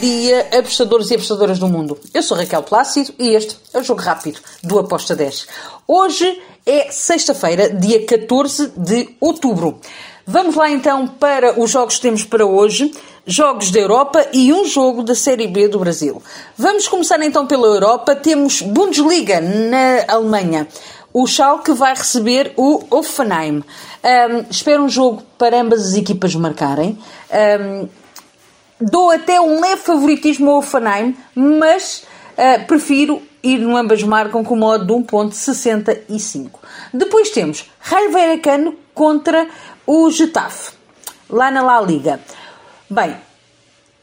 dia, apostadores e apostadoras do mundo. Eu sou Raquel Plácido e este é o Jogo Rápido do Aposta 10. Hoje é sexta-feira, dia 14 de outubro. Vamos lá então para os jogos que temos para hoje. Jogos da Europa e um jogo da Série B do Brasil. Vamos começar então pela Europa. Temos Bundesliga na Alemanha. O Schalke vai receber o Hoffenheim. Um, espero um jogo para ambas as equipas marcarem. Um, dou até um leve favoritismo ao Hoffenheim, mas uh, prefiro ir no ambas marcam com o modo de 1.65. Depois temos Raio Vallecano contra o Getafe, lá na La Liga. Bem,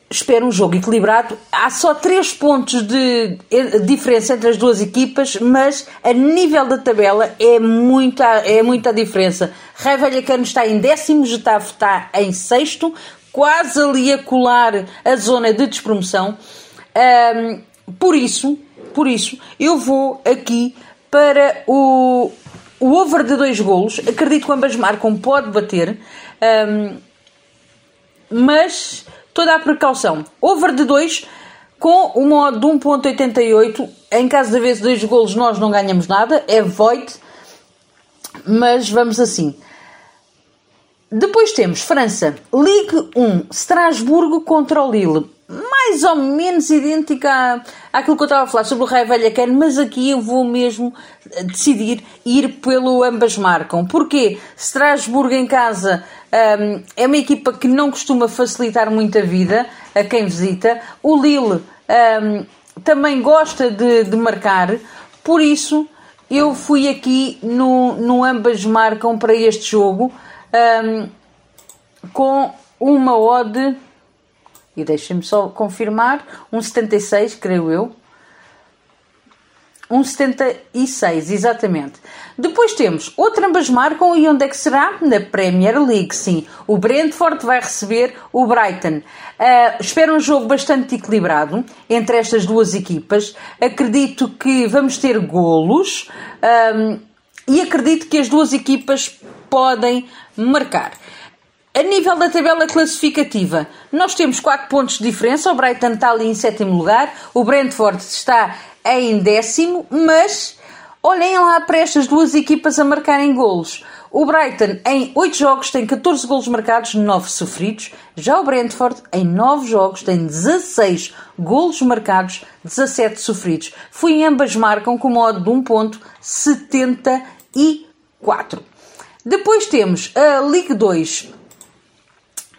espero um jogo equilibrado. Há só 3 pontos de diferença entre as duas equipas, mas a nível da tabela é muita, é muita diferença. Raio Vallecano está em décimo, Getafe está em sexto, quase ali a colar a zona de despromoção. Um, por isso, por isso, eu vou aqui para o, o over de dois golos. Acredito que ambas marcam, pode bater. Um, mas toda a precaução. Over de 2 com o modo de 1.88. Em caso de haver dois golos, nós não ganhamos nada. É void. Mas vamos assim. Depois temos França, Ligue 1, Estrasburgo contra o Lille. Mais ou menos idêntica àquilo que eu estava a falar sobre o Raio Vallecano, mas aqui eu vou mesmo decidir ir pelo ambas marcam. Porquê? Estrasburgo em casa um, é uma equipa que não costuma facilitar muito a vida a quem visita. O Lille um, também gosta de, de marcar, por isso eu fui aqui no, no ambas marcam para este jogo um, com uma odd, e deixem-me só confirmar, um 76, creio eu. Um 76, exatamente. Depois temos outro ambas marcam e onde é que será? Na Premier League, sim. O Brentford vai receber o Brighton. Uh, espero um jogo bastante equilibrado entre estas duas equipas. Acredito que vamos ter golos um, e acredito que as duas equipas podem marcar. A nível da tabela classificativa, nós temos 4 pontos de diferença. O Brighton está ali em sétimo lugar, o Brentford está em décimo, mas olhem lá para estas duas equipas a marcarem golos. O Brighton, em 8 jogos, tem 14 golos marcados, 9 sofridos. Já o Brentford, em 9 jogos, tem 16 golos marcados, 17 sofridos. Fui ambas marcam com modo de 1.74. Depois temos a Liga 2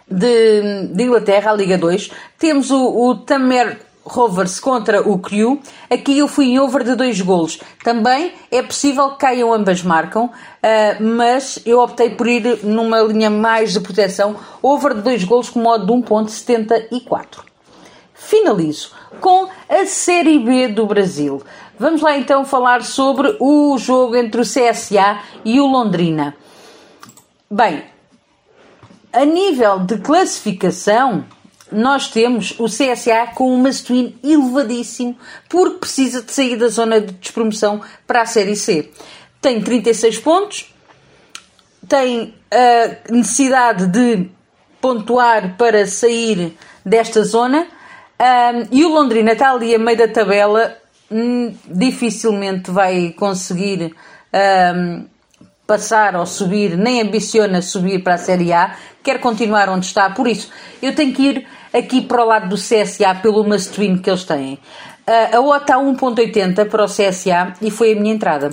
de, de, Inglaterra, a Liga 2. Temos o, o Tamer Rovers contra o Crew. Aqui eu fui em over de dois golos. Também é possível que caiam ambas marcam, uh, mas eu optei por ir numa linha mais de proteção, over de dois golos com modo de 1.74. Finalizo com a Série B do Brasil. Vamos lá então falar sobre o jogo entre o CSA e o Londrina. Bem, a nível de classificação, nós temos o CSA com um must-win elevadíssimo porque precisa de sair da zona de despromoção para a Série C. Tem 36 pontos, tem a necessidade de pontuar para sair desta zona um, e o Londrina está ali a meio da tabela, hum, dificilmente vai conseguir um, passar ou subir, nem ambiciona subir para a Série A, quer continuar onde está, por isso eu tenho que ir aqui para o lado do CSA pelo must win que eles têm. Uh, a OTA 1.80 para o CSA e foi a minha entrada.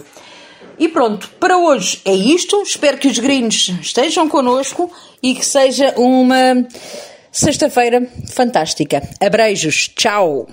E pronto, para hoje é isto. Espero que os gringos estejam connosco e que seja uma sexta-feira fantástica. Abreijos, tchau!